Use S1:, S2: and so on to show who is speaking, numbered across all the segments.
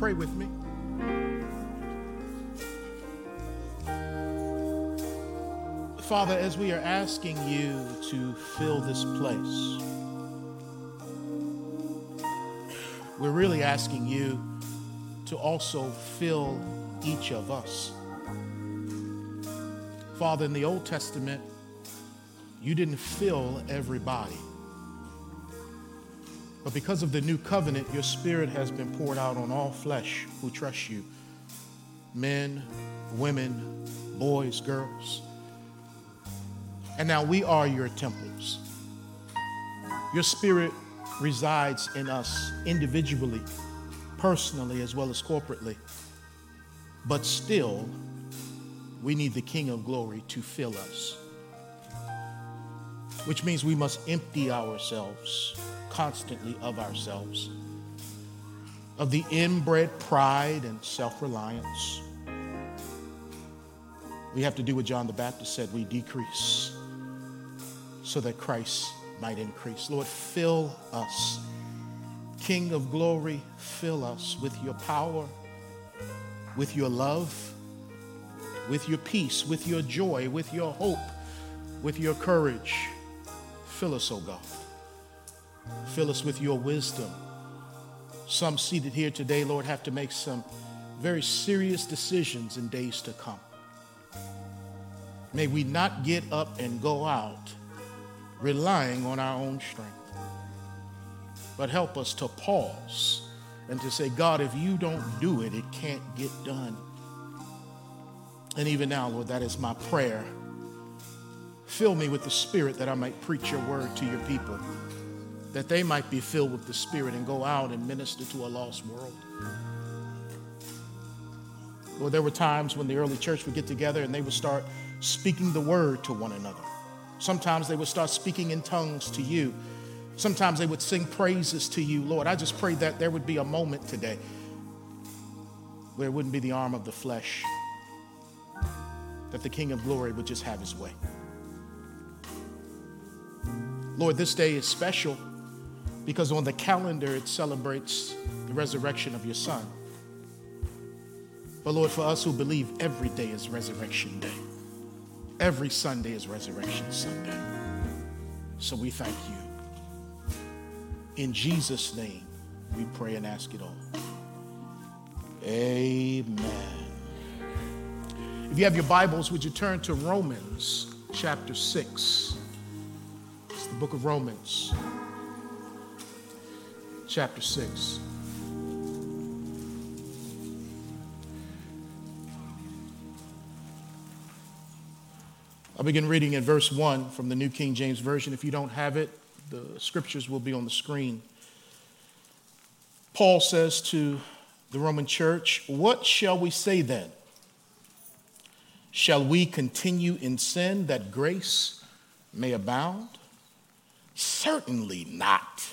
S1: Pray with me. Father, as we are asking you to fill this place, we're really asking you to also fill each of us. Father, in the Old Testament, you didn't fill everybody. But because of the new covenant, your spirit has been poured out on all flesh who trust you men, women, boys, girls. And now we are your temples. Your spirit resides in us individually, personally, as well as corporately. But still, we need the King of glory to fill us, which means we must empty ourselves constantly of ourselves, of the inbred pride and self reliance. We have to do what John the Baptist said we decrease so that Christ might increase. Lord, fill us. King of glory, fill us with your power, with your love, with your peace, with your joy, with your hope, with your courage. Fill us, O oh God. Fill us with your wisdom. Some seated here today, Lord, have to make some very serious decisions in days to come. May we not get up and go out relying on our own strength. But help us to pause and to say, God, if you don't do it, it can't get done. And even now, Lord, that is my prayer. Fill me with the Spirit that I might preach your word to your people, that they might be filled with the Spirit and go out and minister to a lost world. Lord, there were times when the early church would get together and they would start speaking the word to one another. Sometimes they would start speaking in tongues to you. Sometimes they would sing praises to you, Lord. I just pray that there would be a moment today where it wouldn't be the arm of the flesh, that the King of glory would just have his way. Lord, this day is special because on the calendar it celebrates the resurrection of your Son. But Lord, for us who believe every day is resurrection day. Every Sunday is Resurrection Sunday. So we thank you. In Jesus' name, we pray and ask it all. Amen. If you have your Bibles, would you turn to Romans chapter 6? It's the book of Romans, chapter 6. I'll begin reading in verse 1 from the New King James Version. If you don't have it, the scriptures will be on the screen. Paul says to the Roman church, What shall we say then? Shall we continue in sin that grace may abound? Certainly not.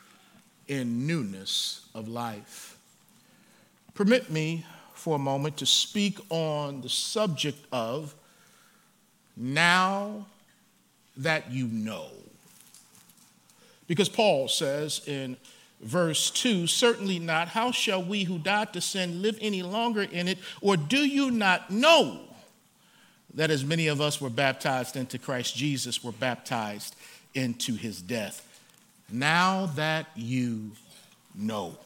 S1: in newness of life. Permit me for a moment to speak on the subject of now that you know. Because Paul says in verse 2 certainly not, how shall we who died to sin live any longer in it? Or do you not know that as many of us were baptized into Christ Jesus were baptized into his death? Now that you know.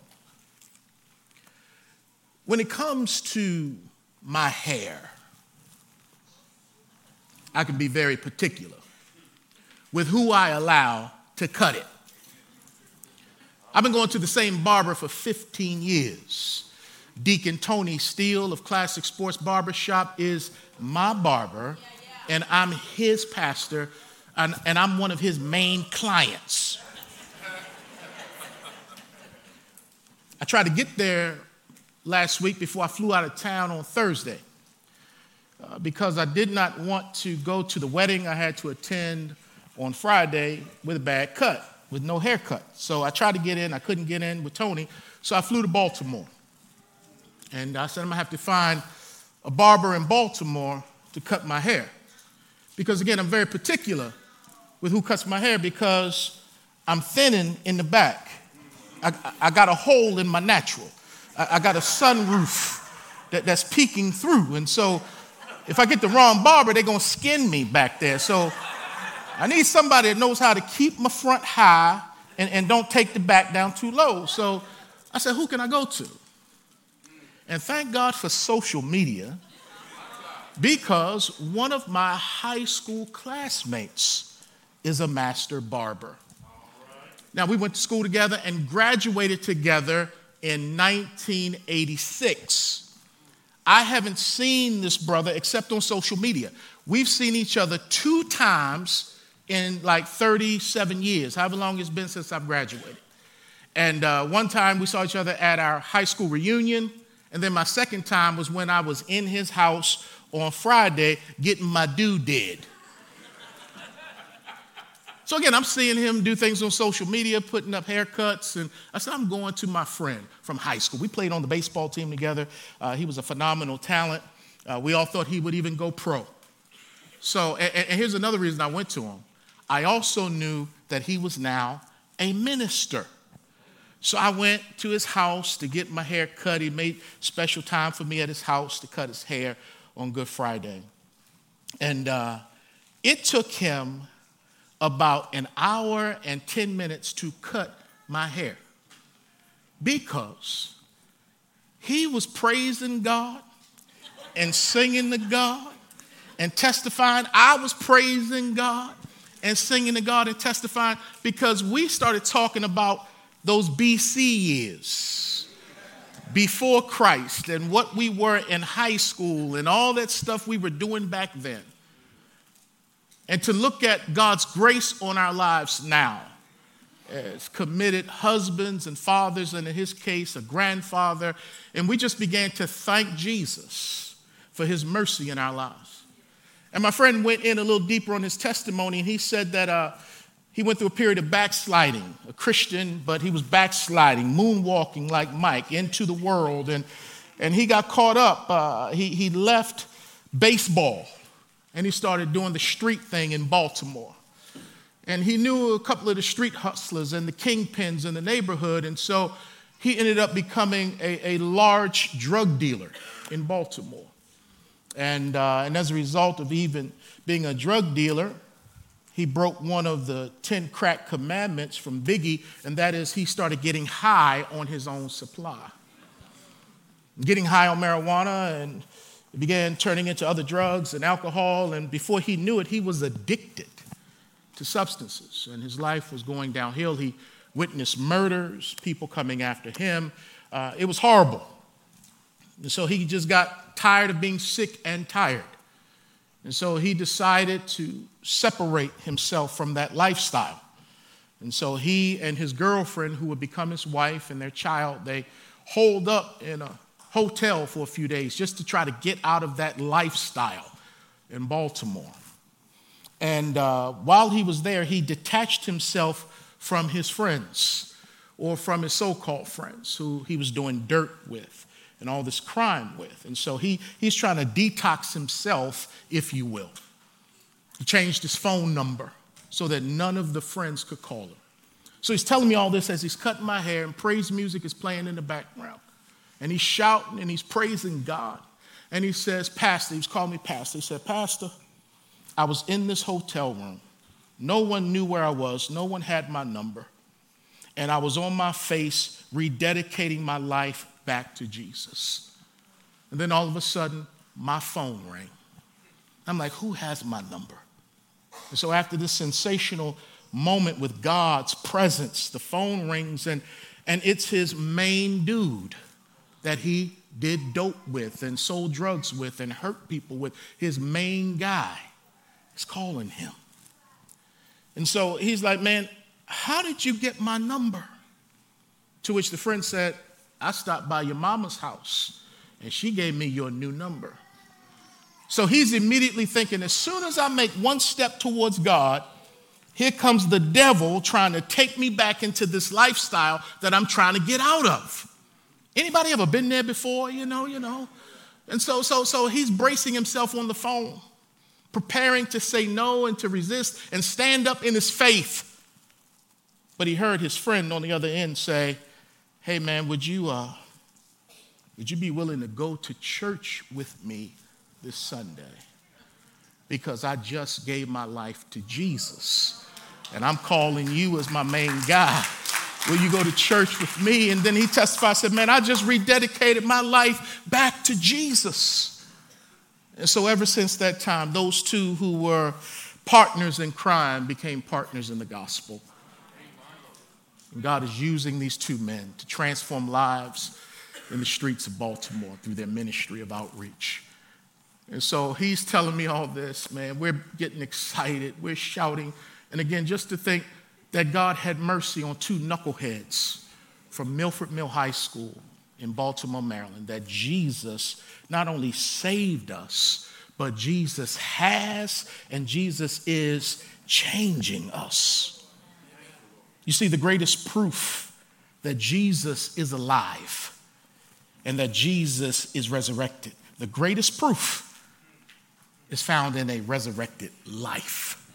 S1: When it comes to my hair, I can be very particular with who I allow to cut it. I've been going to the same barber for 15 years. Deacon Tony Steele of Classic Sports Barbershop is my barber, and I'm his pastor, and, and I'm one of his main clients. I tried to get there last week before I flew out of town on Thursday. Uh, because I did not want to go to the wedding I had to attend on Friday with a bad cut, with no haircut. So I tried to get in, I couldn't get in with Tony, so I flew to Baltimore. And I said, I'm gonna have to find a barber in Baltimore to cut my hair. Because again, I'm very particular with who cuts my hair because I'm thinning in the back. I, I got a hole in my natural. I, I got a sunroof that, that's peeking through. And so if I get the wrong barber, they're gonna skin me back there. So I need somebody that knows how to keep my front high and, and don't take the back down too low. So I said, who can I go to? And thank God for social media because one of my high school classmates is a master barber. Now, we went to school together and graduated together in 1986. I haven't seen this brother except on social media. We've seen each other two times in like 37 years, however long it's been since I've graduated. And uh, one time we saw each other at our high school reunion. And then my second time was when I was in his house on Friday getting my do did. So again, I'm seeing him do things on social media, putting up haircuts, and I said, I'm going to my friend from high school. We played on the baseball team together. Uh, he was a phenomenal talent. Uh, we all thought he would even go pro. So, and, and here's another reason I went to him. I also knew that he was now a minister. So I went to his house to get my hair cut. He made special time for me at his house to cut his hair on Good Friday. And uh, it took him about an hour and 10 minutes to cut my hair because he was praising God and singing to God and testifying. I was praising God and singing to God and testifying because we started talking about those BC years before Christ and what we were in high school and all that stuff we were doing back then and to look at God's grace on our lives now as committed husbands and fathers, and in his case, a grandfather. And we just began to thank Jesus for his mercy in our lives. And my friend went in a little deeper on his testimony, and he said that uh, he went through a period of backsliding, a Christian, but he was backsliding, moonwalking like Mike into the world. And, and he got caught up. Uh, he, he left baseball and he started doing the street thing in Baltimore. And he knew a couple of the street hustlers and the kingpins in the neighborhood, and so he ended up becoming a, a large drug dealer in Baltimore. And, uh, and as a result of even being a drug dealer, he broke one of the 10 crack commandments from Biggie, and that is he started getting high on his own supply. Getting high on marijuana and it began turning into other drugs and alcohol, and before he knew it, he was addicted to substances, and his life was going downhill. He witnessed murders, people coming after him. Uh, it was horrible. And so he just got tired of being sick and tired. And so he decided to separate himself from that lifestyle. And so he and his girlfriend, who would become his wife and their child, they holed up in a hotel for a few days just to try to get out of that lifestyle in Baltimore. And uh, while he was there, he detached himself from his friends or from his so called friends who he was doing dirt with and all this crime with. And so he, he's trying to detox himself, if you will. He changed his phone number so that none of the friends could call him. So he's telling me all this as he's cutting my hair, and praise music is playing in the background and he's shouting and he's praising God. And he says, Pastor, he's calling me Pastor. He said, Pastor, I was in this hotel room. No one knew where I was, no one had my number. And I was on my face rededicating my life back to Jesus. And then all of a sudden, my phone rang. I'm like, who has my number? And so after this sensational moment with God's presence, the phone rings and, and it's his main dude that he did dope with and sold drugs with and hurt people with, his main guy is calling him. And so he's like, Man, how did you get my number? To which the friend said, I stopped by your mama's house and she gave me your new number. So he's immediately thinking, as soon as I make one step towards God, here comes the devil trying to take me back into this lifestyle that I'm trying to get out of. Anybody ever been there before? You know, you know. And so, so, so he's bracing himself on the phone, preparing to say no and to resist and stand up in his faith. But he heard his friend on the other end say, "Hey, man, would you, uh, would you be willing to go to church with me this Sunday? Because I just gave my life to Jesus, and I'm calling you as my main guy." Will you go to church with me? And then he testified, said, Man, I just rededicated my life back to Jesus. And so, ever since that time, those two who were partners in crime became partners in the gospel. And God is using these two men to transform lives in the streets of Baltimore through their ministry of outreach. And so he's telling me all this, man. We're getting excited, we're shouting. And again, just to think that God had mercy on two knuckleheads from Milford Mill High School in Baltimore, Maryland, that Jesus not only saved us, but Jesus has and Jesus is changing us. You see, the greatest proof that Jesus is alive and that Jesus is resurrected, the greatest proof is found in a resurrected life.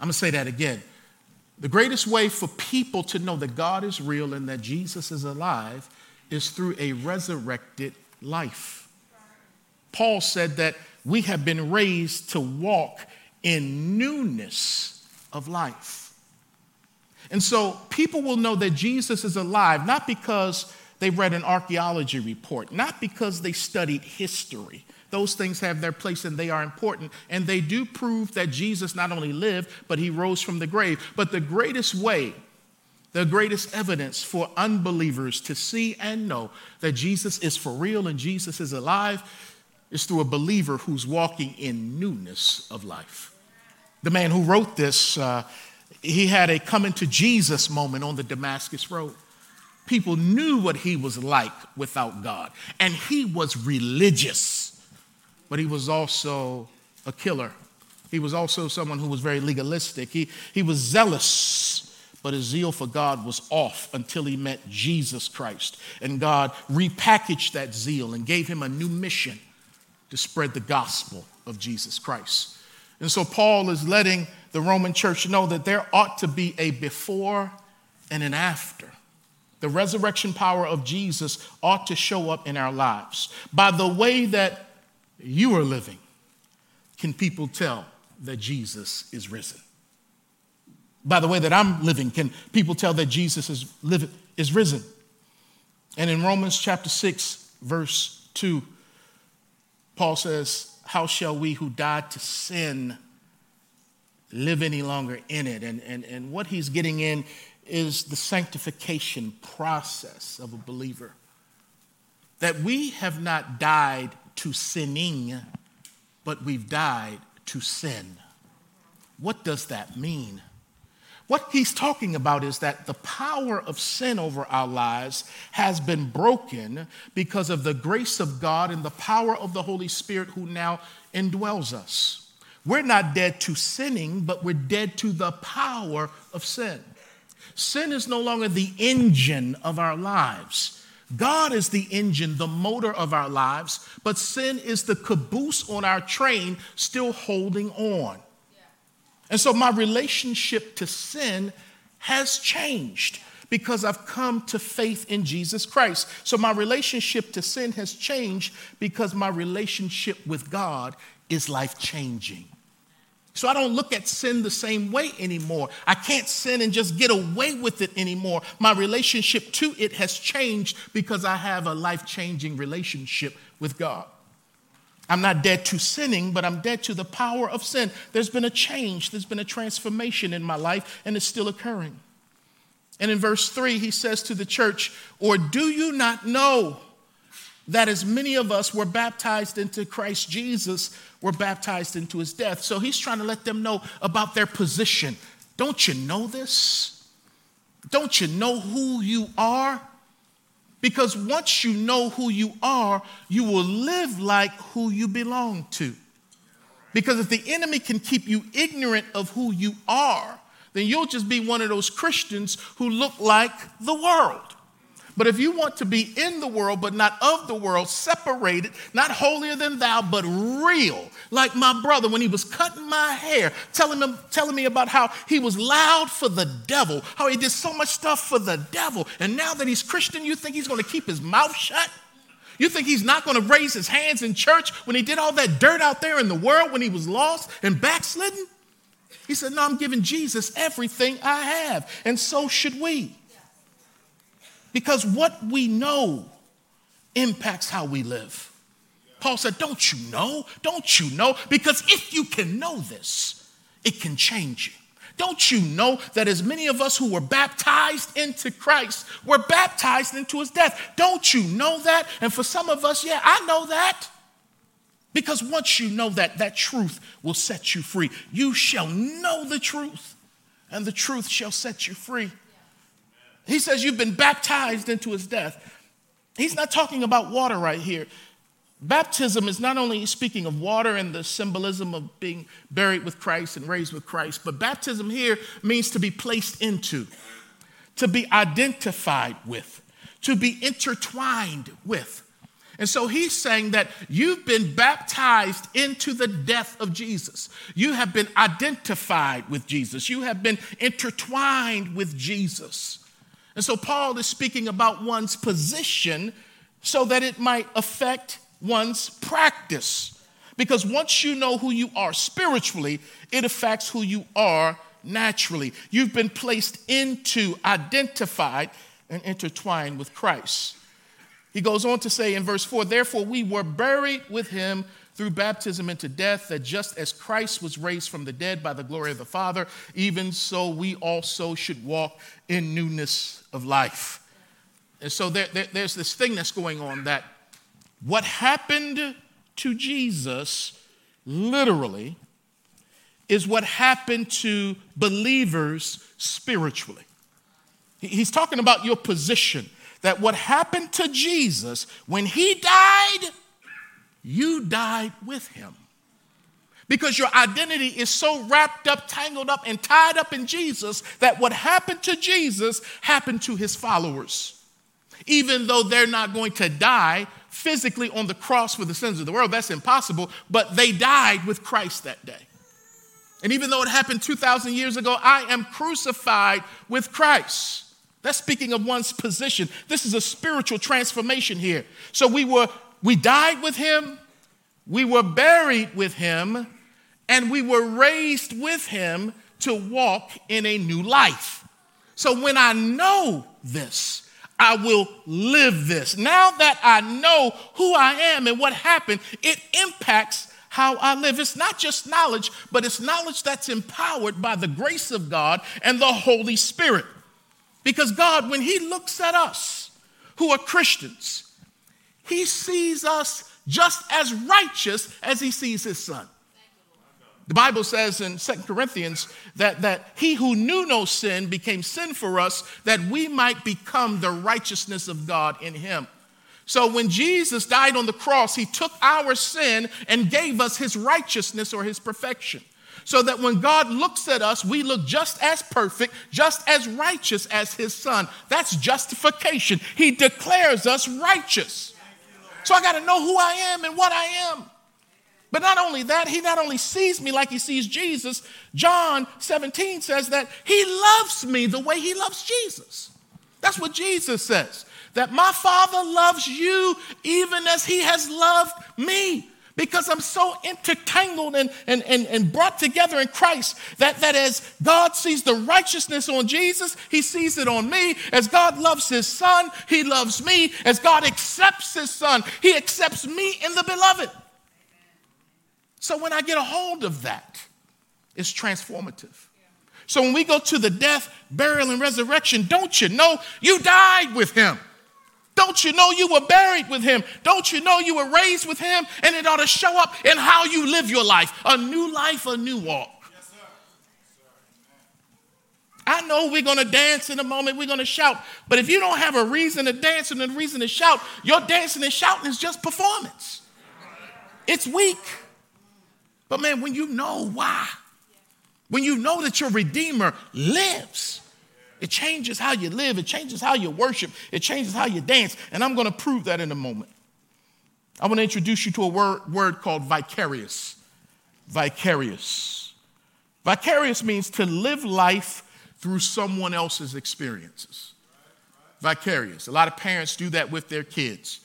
S1: I'm gonna say that again. The greatest way for people to know that God is real and that Jesus is alive is through a resurrected life. Paul said that we have been raised to walk in newness of life. And so people will know that Jesus is alive not because they read an archaeology report, not because they studied history, those things have their place and they are important. And they do prove that Jesus not only lived, but he rose from the grave. But the greatest way, the greatest evidence for unbelievers to see and know that Jesus is for real and Jesus is alive is through a believer who's walking in newness of life. The man who wrote this, uh, he had a coming to Jesus moment on the Damascus Road. People knew what he was like without God, and he was religious but he was also a killer. He was also someone who was very legalistic. He, he was zealous, but his zeal for God was off until he met Jesus Christ. And God repackaged that zeal and gave him a new mission to spread the gospel of Jesus Christ. And so Paul is letting the Roman church know that there ought to be a before and an after. The resurrection power of Jesus ought to show up in our lives by the way that you are living, can people tell that Jesus is risen? By the way that I'm living, can people tell that Jesus is, living, is risen? And in Romans chapter 6, verse 2, Paul says, How shall we who died to sin live any longer in it? And, and, and what he's getting in is the sanctification process of a believer. That we have not died to sinning, but we've died to sin. What does that mean? What he's talking about is that the power of sin over our lives has been broken because of the grace of God and the power of the Holy Spirit who now indwells us. We're not dead to sinning, but we're dead to the power of sin. Sin is no longer the engine of our lives. God is the engine, the motor of our lives, but sin is the caboose on our train still holding on. And so my relationship to sin has changed because I've come to faith in Jesus Christ. So my relationship to sin has changed because my relationship with God is life changing. So I don't look at sin the same way anymore. I can't sin and just get away with it anymore. My relationship to it has changed because I have a life changing relationship with God. I'm not dead to sinning, but I'm dead to the power of sin. There's been a change, there's been a transformation in my life, and it's still occurring. And in verse 3, he says to the church, Or do you not know that as many of us were baptized into Christ Jesus, were baptized into his death. So he's trying to let them know about their position. Don't you know this? Don't you know who you are? Because once you know who you are, you will live like who you belong to. Because if the enemy can keep you ignorant of who you are, then you'll just be one of those Christians who look like the world. But if you want to be in the world, but not of the world, separated, not holier than thou, but real, like my brother when he was cutting my hair, telling, him, telling me about how he was loud for the devil, how he did so much stuff for the devil. And now that he's Christian, you think he's going to keep his mouth shut? You think he's not going to raise his hands in church when he did all that dirt out there in the world when he was lost and backslidden? He said, No, I'm giving Jesus everything I have, and so should we. Because what we know impacts how we live. Paul said, Don't you know? Don't you know? Because if you can know this, it can change you. Don't you know that as many of us who were baptized into Christ were baptized into his death? Don't you know that? And for some of us, yeah, I know that. Because once you know that, that truth will set you free. You shall know the truth, and the truth shall set you free. He says you've been baptized into his death. He's not talking about water right here. Baptism is not only speaking of water and the symbolism of being buried with Christ and raised with Christ, but baptism here means to be placed into, to be identified with, to be intertwined with. And so he's saying that you've been baptized into the death of Jesus. You have been identified with Jesus. You have been intertwined with Jesus. And so Paul is speaking about one's position so that it might affect one's practice. Because once you know who you are spiritually, it affects who you are naturally. You've been placed into, identified, and intertwined with Christ. He goes on to say in verse 4 Therefore, we were buried with him through baptism into death, that just as Christ was raised from the dead by the glory of the Father, even so we also should walk in newness of life. And so there, there, there's this thing that's going on that what happened to Jesus, literally, is what happened to believers spiritually. He's talking about your position, that what happened to Jesus when he died you died with him. Because your identity is so wrapped up, tangled up, and tied up in Jesus that what happened to Jesus happened to his followers. Even though they're not going to die physically on the cross for the sins of the world, that's impossible, but they died with Christ that day. And even though it happened 2,000 years ago, I am crucified with Christ. That's speaking of one's position. This is a spiritual transformation here. So we were we died with him, we were buried with him, and we were raised with him to walk in a new life. So when I know this, I will live this. Now that I know who I am and what happened, it impacts how I live. It's not just knowledge, but it's knowledge that's empowered by the grace of God and the Holy Spirit. Because God, when He looks at us who are Christians, he sees us just as righteous as he sees his son. The Bible says in Second Corinthians that, that he who knew no sin became sin for us that we might become the righteousness of God in him. So when Jesus died on the cross, he took our sin and gave us his righteousness or his perfection. So that when God looks at us, we look just as perfect, just as righteous as his son. That's justification. He declares us righteous. So I got to know who I am and what I am. But not only that, he not only sees me like he sees Jesus, John 17 says that he loves me the way he loves Jesus. That's what Jesus says. That my Father loves you even as he has loved me because I'm so intertangled and, and, and, and brought together in Christ that, that as God sees the righteousness on Jesus, he sees it on me. As God loves his son, he loves me. As God accepts his son, he accepts me in the beloved. So when I get a hold of that, it's transformative. So when we go to the death, burial, and resurrection, don't you know you died with him? Don't you know you were buried with him? Don't you know you were raised with him? And it ought to show up in how you live your life a new life, a new walk. I know we're going to dance in a moment, we're going to shout. But if you don't have a reason to dance and a reason to shout, your dancing and shouting is just performance. It's weak. But man, when you know why, when you know that your Redeemer lives, it changes how you live, it changes how you worship, it changes how you dance. And I'm going to prove that in a moment. I want to introduce you to a word, word called vicarious. Vicarious. Vicarious means to live life through someone else's experiences. Vicarious. A lot of parents do that with their kids.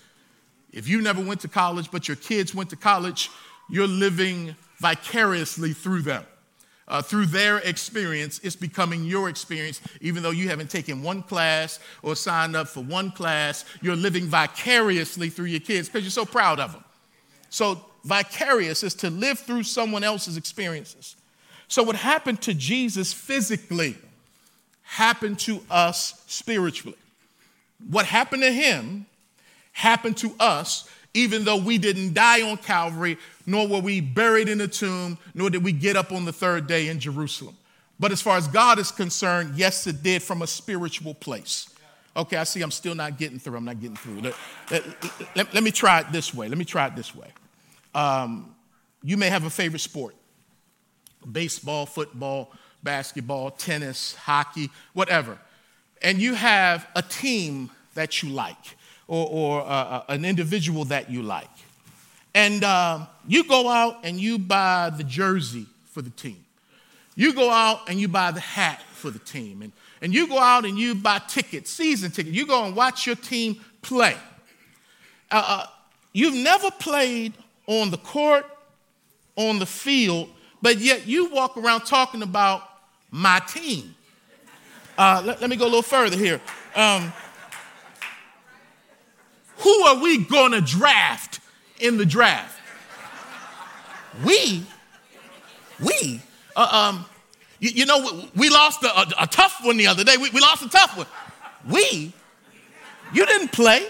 S1: If you never went to college, but your kids went to college, you're living vicariously through them. Uh, through their experience, it's becoming your experience, even though you haven't taken one class or signed up for one class. You're living vicariously through your kids because you're so proud of them. So, vicarious is to live through someone else's experiences. So, what happened to Jesus physically happened to us spiritually. What happened to him happened to us, even though we didn't die on Calvary, nor were we buried in a tomb, nor did we get up on the third day in Jerusalem. But as far as God is concerned, yes, it did from a spiritual place. Okay, I see I'm still not getting through. I'm not getting through. Let, let, let, let me try it this way. Let me try it this way. Um, you may have a favorite sport baseball, football, basketball, tennis, hockey, whatever, and you have a team that you like or, or uh, uh, an individual that you like, and uh, you go out and you buy the jersey for the team, you go out and you buy the hat for the team, and, and you go out and you buy tickets, season tickets, you go and watch your team play. Uh, uh, you've never played on the court, on the field, but yet you walk around talking about my team. Uh, let, let, me go a little further here. Um, who are we going to draft in the draft? We, we, uh, um, you, you, know, we lost a, a, a, tough one the other day. We, we lost a tough one. We, you didn't play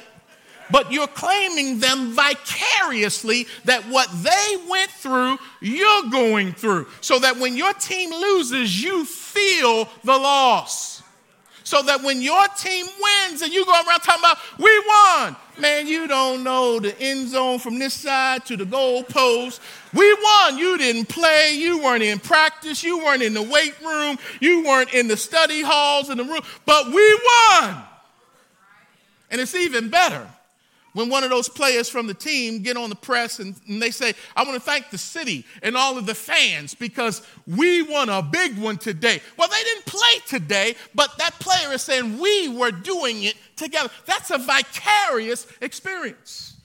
S1: but you're claiming them vicariously that what they went through, you're going through. So that when your team loses, you feel the loss. So that when your team wins and you go around talking about, we won, man, you don't know the end zone from this side to the goal post. We won. You didn't play. You weren't in practice. You weren't in the weight room. You weren't in the study halls in the room, but we won. And it's even better when one of those players from the team get on the press and, and, they say, I want to thank the city and all of the fans because we won a big one today. Well, they didn't play today, but that player is saying we were doing it together. That's a vicarious experience.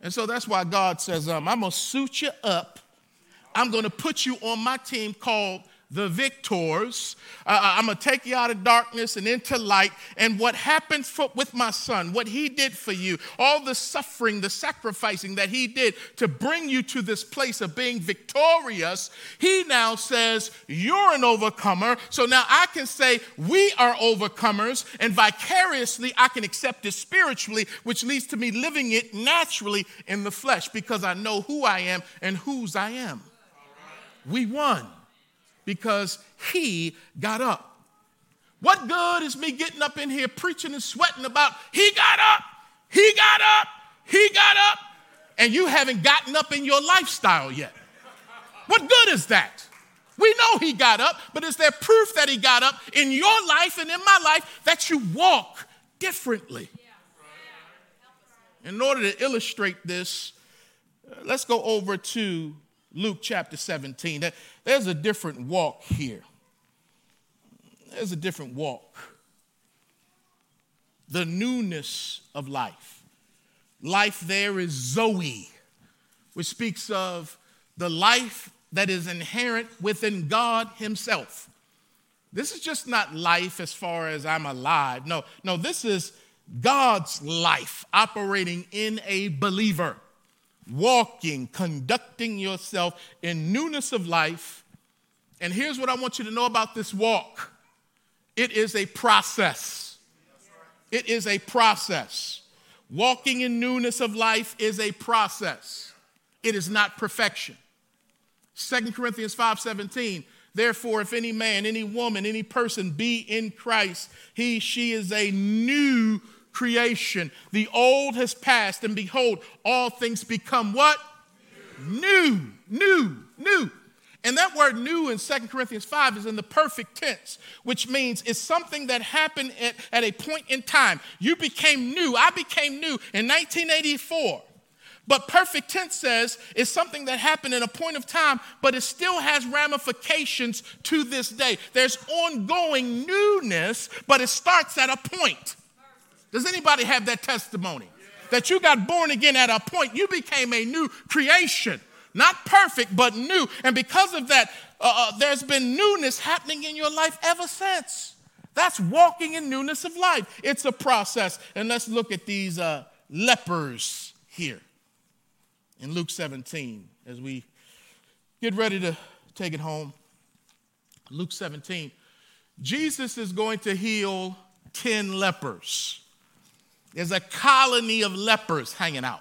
S1: And so that's why God says, um, I'm going to suit you up. I'm going to put you on my team called the victors. Uh, uh I'm going to take you out of darkness and into light. And what happened for, with my son, what he did for you, all the suffering, the sacrificing that he did to bring you to this place of being victorious, he now says, You're an overcomer. So now I can say, We are overcomers. And vicariously, I can accept it spiritually, which leads to me living it naturally in the flesh because I know who I am and whose I am. We won because he got up. What good is me getting up in here preaching and sweating about he got up, he got up, he got up, and you haven't gotten up in your lifestyle yet? What good is that? We know he got up, but is there proof that he got up in your life and in my life that you walk differently? In order to illustrate this, let's go over to Luke chapter 17. There's a different walk here. There's a different walk. The newness of life. Life there is Zoe, which speaks of the life that is inherent within God Himself. This is just not life as far as I'm alive. No, no, this is God's life operating in a believer walking, conducting yourself in newness of life. And here's what I want you to know about this walk it is a process. It is a process. Walking in newness of life is a process, it is not perfection. 2 Corinthians 5:17 Therefore, if any man, any woman, any person be in Christ, he, she is a new creation. The old has passed, and behold, all things become what? New, new, new. And that word new in 2 Corinthians 5 is in the perfect tense, which means it's something that happened at, at a point in time. You became new. I became new in 1984. But perfect tense says it's something that happened in a point of time, but it still has ramifications to this day. There's ongoing newness, but it starts at a point. Does anybody have that testimony? That you got born again at a point, you became a new creation. Not perfect, but new. And because of that, uh, uh, there's been newness happening in your life ever since. That's walking in newness of life. It's a process. And let's look at these uh, lepers here in Luke 17 as we get ready to take it home. Luke 17. Jesus is going to heal 10 lepers. There's a colony of lepers hanging out.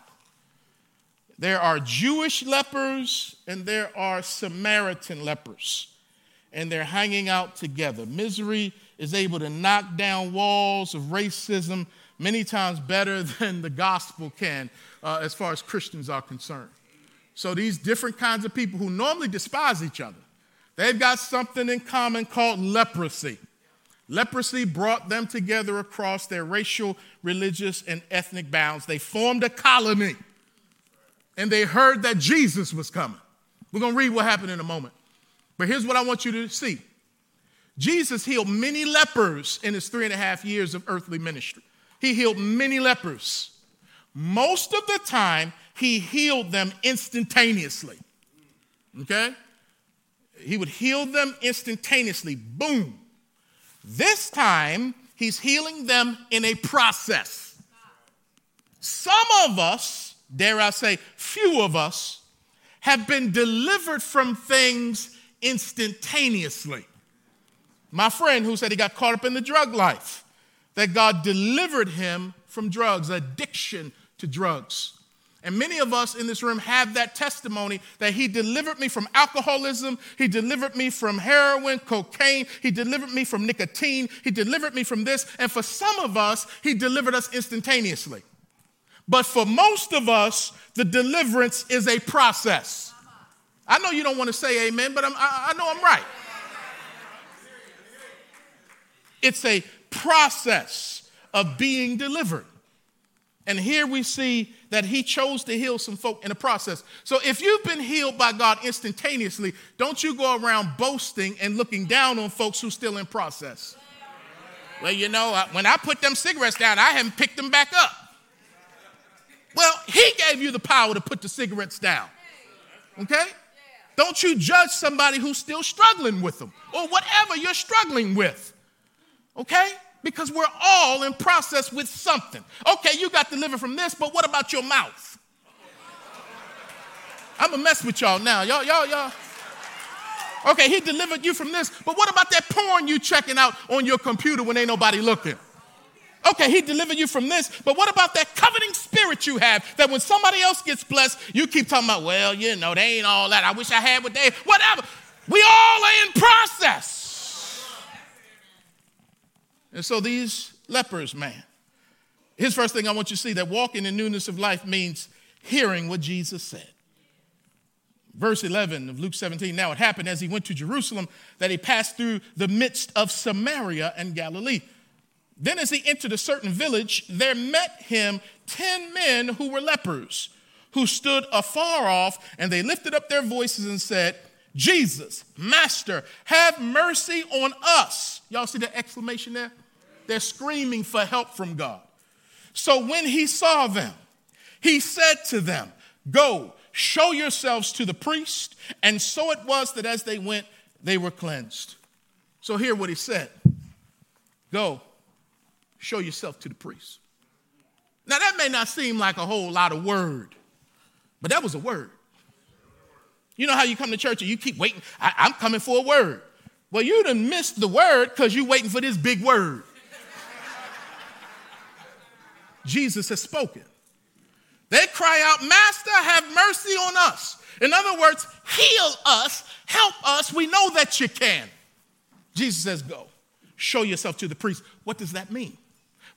S1: There are Jewish lepers and there are Samaritan lepers, and they're hanging out together. Misery is able to knock down walls of racism many times better than the gospel can uh, as far as Christians are concerned. So these different kinds of people who normally despise each other, they've got something in common called leprosy. Leprosy brought them together across their racial, religious, and ethnic bounds. They formed a colony and they heard that Jesus was coming. We're going to read what happened in a moment. But here's what I want you to see Jesus healed many lepers in his three and a half years of earthly ministry. He healed many lepers. Most of the time, he healed them instantaneously. Okay? He would heal them instantaneously. Boom. This time, he's healing them in a process. Some of us, dare I say, few of us, have been delivered from things instantaneously. My friend who said he got caught up in the drug life, that God delivered him from drugs, addiction to drugs. And many of us in this room have that testimony that He delivered me from alcoholism, He delivered me from heroin, cocaine, He delivered me from nicotine, He delivered me from this. And for some of us, He delivered us instantaneously. But for most of us, the deliverance is a process. I know you don't want to say amen, but I, I know I'm right. It's a process of being delivered. And here we see that he chose to heal some folk in the process. So if you've been healed by God instantaneously, don't you go around boasting and looking down on folks who's still in process. Well, you know, when I put them cigarettes down, I haven't picked them back up. Well, he gave you the power to put the cigarettes down. Okay? Don't you judge somebody who's still struggling with them or whatever you're struggling with. Okay? Because we're all in process with something. Okay, you got delivered from this, but what about your mouth? I'm gonna mess with y'all now. Y'all, y'all, y'all. Okay, he delivered you from this, but what about that porn you checking out on your computer when ain't nobody looking? Okay, he delivered you from this, but what about that coveting spirit you have that when somebody else gets blessed, you keep talking about, well, you know, they ain't all that. I wish I had what they, whatever. We all are in process. And so these lepers, man, his first thing I want you to see that walking in newness of life means hearing what Jesus said. Verse 11 of Luke 17 Now it happened as he went to Jerusalem that he passed through the midst of Samaria and Galilee. Then, as he entered a certain village, there met him ten men who were lepers, who stood afar off, and they lifted up their voices and said, Jesus, Master, have mercy on us. Y'all see the exclamation there? They're screaming for help from God. So when he saw them, he said to them, Go, show yourselves to the priest. And so it was that as they went, they were cleansed. So hear what he said Go, show yourself to the priest. Now, that may not seem like a whole lot of word, but that was a word. You know how you come to church and you keep waiting, I- am coming for a word. Well, you done missed the word because you're waiting for this big word. Jesus has spoken. They cry out, Master, have mercy on us. In other words, heal us, help us. We know that you can. Jesus says, Go, show yourself to the priest. What does that mean?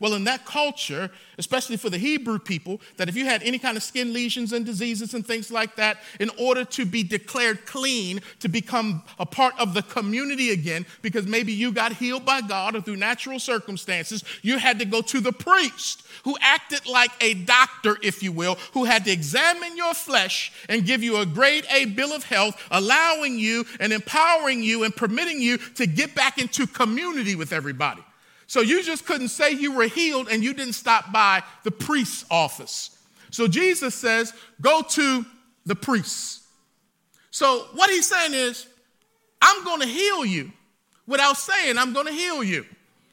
S1: Well, in that culture, especially for the Hebrew people, that if you had any kind of skin lesions and diseases and things like that, in order to be declared clean, to become a part of the community again, because maybe you got healed by God or through natural circumstances, you had to go to the priest who acted like a doctor, if you will, who had to examine your flesh and give you a grade A bill of health, allowing you and empowering you and permitting you to get back into community with everybody. So you just couldn't say you were healed and you didn't stop by the priest's office. So Jesus says, go to the priest. So what he's saying is, I'm going to heal you without saying I'm going to heal you.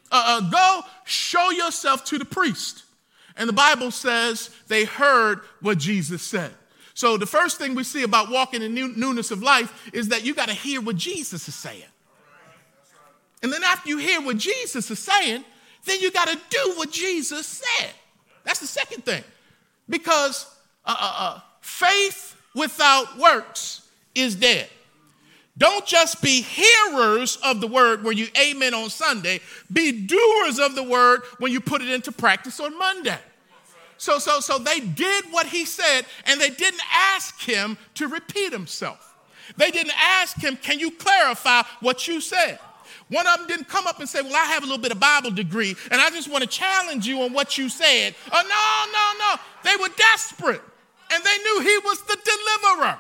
S1: Uh, uh, go show yourself to the priest. And the Bible says they heard what Jesus said. So the first thing we see about walking in newness of life is that you got to hear what Jesus is saying. And then after you hear what Jesus is saying, then you got to do what Jesus said. That's the second thing. Because uh, uh, uh, faith without works is dead. Don't just be hearers of the word when you amen on Sunday, be doers of the word when you put it into practice on Monday. So, so, so they did what he said, and they didn't ask him to repeat himself. They didn't ask him, Can you clarify what you said? One of them didn't come up and say, Well, I have a little bit of Bible degree, and I just want to challenge you on what you said. Oh, no, no, no. They were desperate, and they knew he was the deliverer.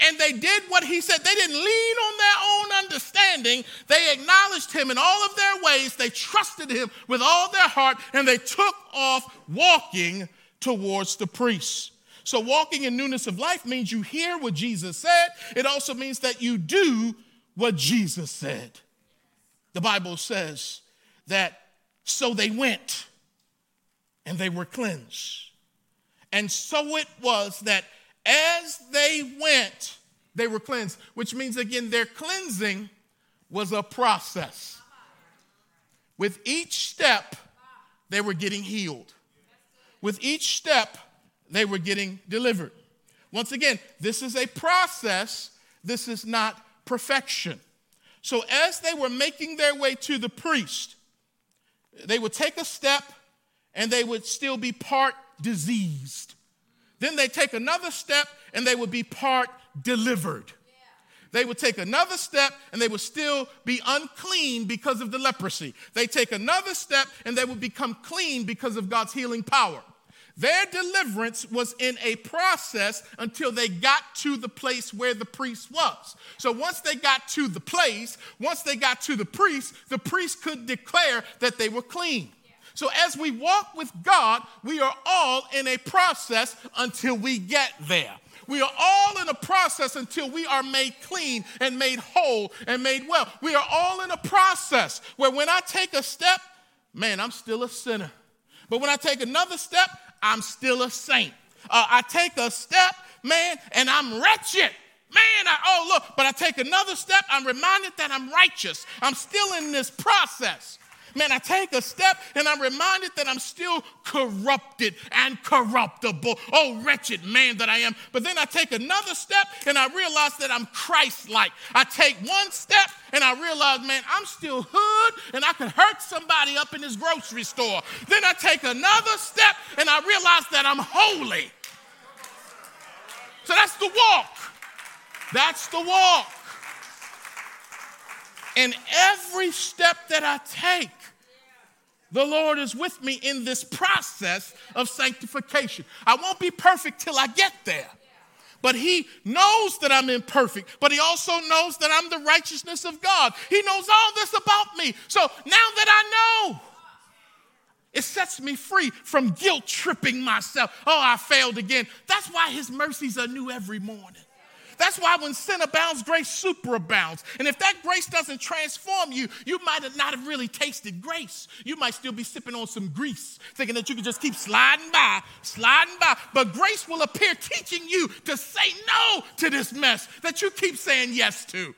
S1: And they did what he said. They didn't lean on their own understanding. They acknowledged him in all of their ways. They trusted him with all their heart, and they took off walking towards the priest. So, walking in newness of life means you hear what Jesus said. It also means that you do what Jesus said the Bible says that so they went and they were cleansed. And so it was that as they went, they were cleansed, which means again, their cleansing was a process. With each step, they were getting healed. With each step, they were getting delivered. Once again, this is a process, this is not perfection. So as they were making their way to the priest, they would take a step and they would still be part diseased. Then they take another step and they would be part delivered. They would take another step and they would still be unclean because of the leprosy. They take another step and they would become clean because of God's healing power. Their deliverance was in a process until they got to the place where the priest was. So once they got to the place, once they got to the priest, the priest could declare that they were clean. So as we walk with God, we are all in a process until we get there. We are all in a process until we are made clean and made whole and made well. We are all in a process where when I take a step, man, I'm still a sinner. But when I take another step, I'm still a saint. Uh, I take a step, man, and I'm wretched. Man, I, oh, look, but I take another step, I'm reminded that I'm righteous. I'm still in this process. Man, I take a step and I'm reminded that I'm still corrupted and corruptible. Oh, wretched man that I am. But then I take another step and I realize that I'm Christ like. I take one step and I realize, man, I'm still hood and I could hurt somebody up in this grocery store. Then I take another step and I realize that I'm holy. So that's the walk. That's the walk. And every step that I take, the Lord is with me in this process of sanctification. I won't be perfect till I get there. But he knows that I'm imperfect, but he also knows that I'm the righteousness of God. He knows all this about me. So now that I know, it sets me free from guilt tripping myself. Oh, I failed again. That's why his mercies are new every morning. That's why when sin abounds, grace superabounds. And if that grace doesn't transform you, you might not have really tasted grace. You might still be sipping on some grease, thinking that you can just keep sliding by, sliding by. But grace will appear teaching you to say no to this mess that you keep saying yes to.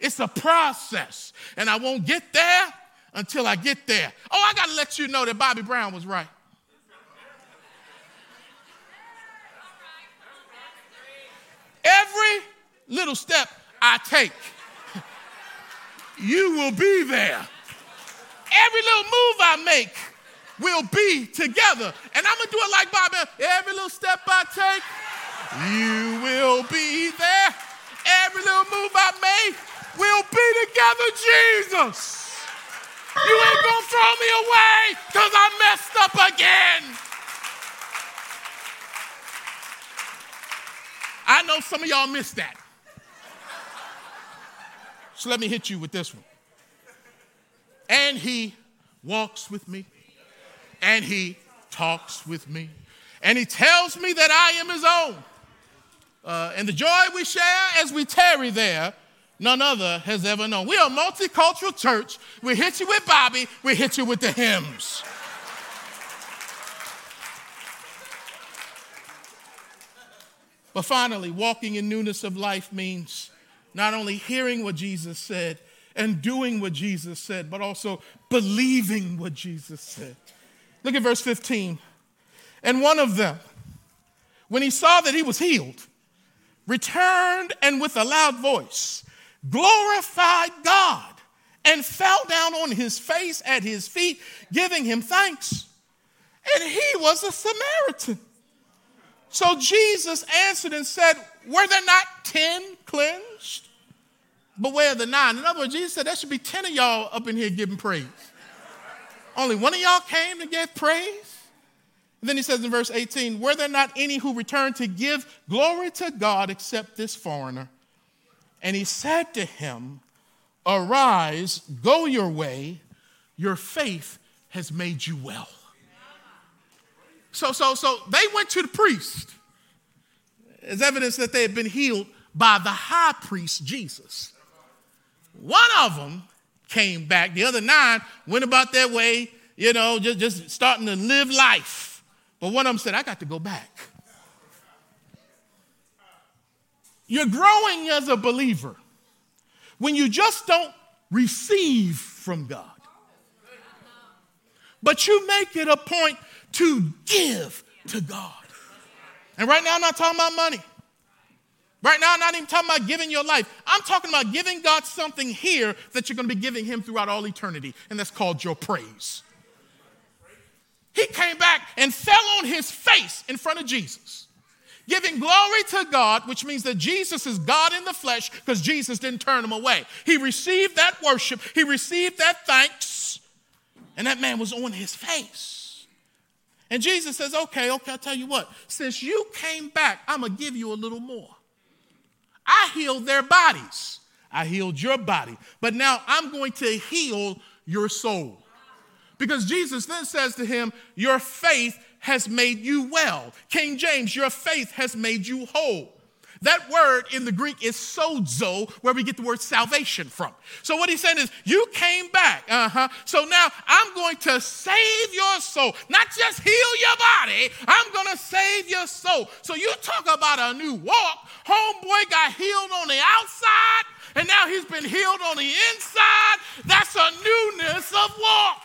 S1: It's a process. And I won't get there until I get there. Oh, I got to let you know that Bobby Brown was right. Every little step I take, you will be there. Every little move I make we'll be together. And I'm going to do it like Bob. Every little step I take, you will be there. Every little move I make we'll be together, Jesus. You ain't going to throw me away because I messed up again. I know some of y'all missed that. So let me hit you with this one. And he walks with me, and he talks with me, and he tells me that I am his own. Uh, and the joy we share as we tarry there, none other has ever known. We are a multicultural church. We hit you with Bobby, we hit you with the hymns. But finally, walking in newness of life means not only hearing what Jesus said and doing what Jesus said, but also believing what Jesus said. Look at verse 15. And one of them, when he saw that he was healed, returned and with a loud voice glorified God and fell down on his face at his feet, giving him thanks. And he was a Samaritan. So Jesus answered and said, Were there not 10 cleansed? But where are the nine? In other words, Jesus said, There should be 10 of y'all up in here giving praise. Only one of y'all came to give praise? And then he says in verse 18, Were there not any who returned to give glory to God except this foreigner? And he said to him, Arise, go your way, your faith has made you well. So, so, so they went to the priest as evidence that they had been healed by the high priest Jesus. One of them came back, the other nine went about their way, you know, just, just starting to live life. But one of them said, I got to go back. You're growing as a believer when you just don't receive from God. But you make it a point to give to God. And right now, I'm not talking about money. Right now, I'm not even talking about giving your life. I'm talking about giving God something here that you're going to be giving Him throughout all eternity, and that's called your praise. He came back and fell on his face in front of Jesus, giving glory to God, which means that Jesus is God in the flesh because Jesus didn't turn him away. He received that worship, he received that thanks, and that man was on his face. And Jesus says, Okay, okay, I'll tell you what. Since you came back, I'm going to give you a little more. I healed their bodies, I healed your body, but now I'm going to heal your soul. Because Jesus then says to him, Your faith has made you well. King James, your faith has made you whole. That word in the Greek is sozo, where we get the word salvation from. So what he's saying is, you came back. Uh-huh. So now I'm going to save your soul. Not just heal your body, I'm going to save your soul. So you talk about a new walk. Homeboy got healed on the outside, and now he's been healed on the inside. That's a newness of walk.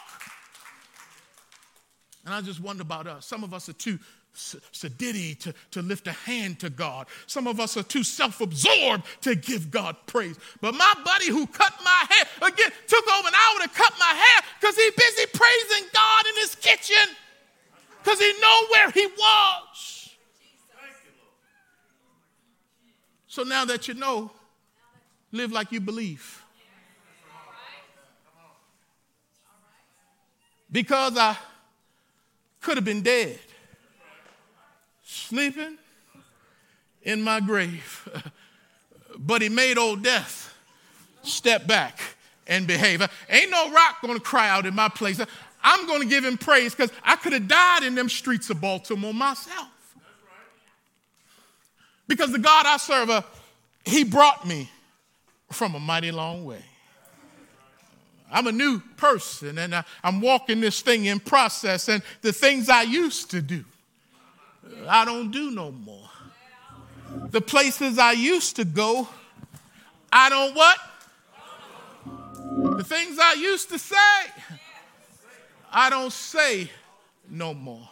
S1: And I just wonder about us. Some of us are too sedity to, to lift a hand to God. Some of us are too self absorbed to give God praise. But my buddy who cut my hair, again, took over an hour to cut my hair because he's busy praising God in his kitchen because he know where he was. So now that you know, live like you believe. Because I could have been dead sleeping in my grave. but he made old death step back and behave. Ain't no rock gonna cry out in my place. I'm gonna give him praise because I could have died in them streets of Baltimore myself. Because the God I serve, uh, he brought me from a mighty long way. I'm a new person and I, I'm walking this thing in process, and the things I used to do I don't do no more. The places I used to go, I don't what? The things I used to say, I don't say no more.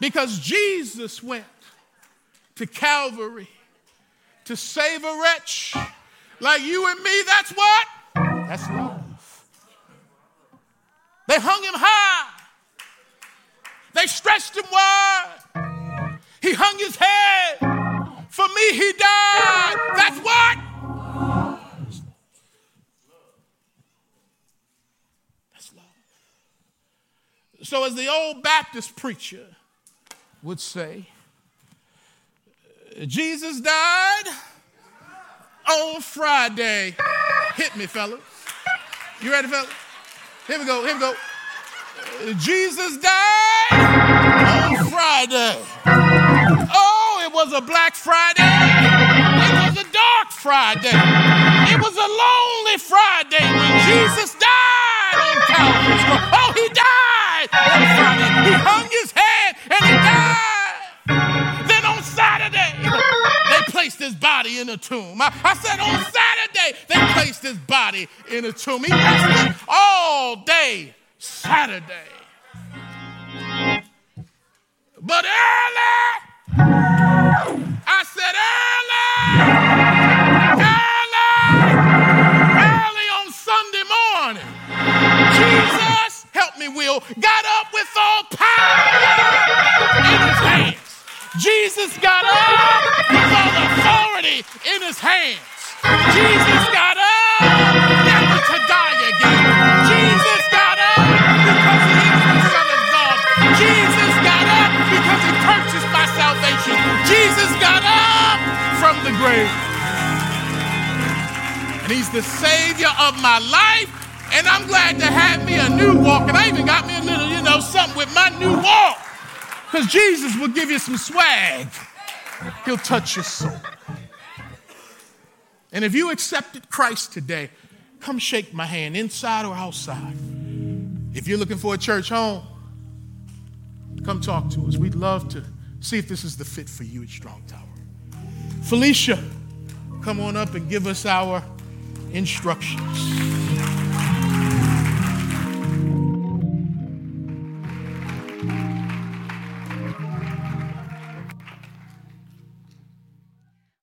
S1: Because Jesus went to Calvary to save a wretch like you and me, that's what? That's love. They hung him high. They stretched him wide. He hung his head. For me, he died. That's what? That's love. So, as the old Baptist preacher would say, Jesus died on Friday. Hit me, fellas. You ready, fellas? Here we go, here we go. Jesus died on Friday. Oh, it was a Black Friday. It was a dark Friday. It was a lonely Friday when Jesus died on Calvary. Oh, he died on Friday. He hung his head and he died. Then on Saturday, they placed his body in a tomb. I, I said on Saturday, they placed his body in a tomb. He rested all day Saturday. But early, I said early, early, early on Sunday morning, Jesus, help me, Will, got up with all power in his hands. Jesus got up with all authority in his hands. Jesus the Savior of my life. And I'm glad to have me a new walk. And I even got me a little, you know, something with my new walk. Because Jesus will give you some swag. He'll touch your soul. And if you accepted Christ today, come shake my hand, inside or outside. If you're looking for a church home, come talk to us. We'd love to see if this is the fit for you at Strong Tower. Felicia, come on up and give us our instructions.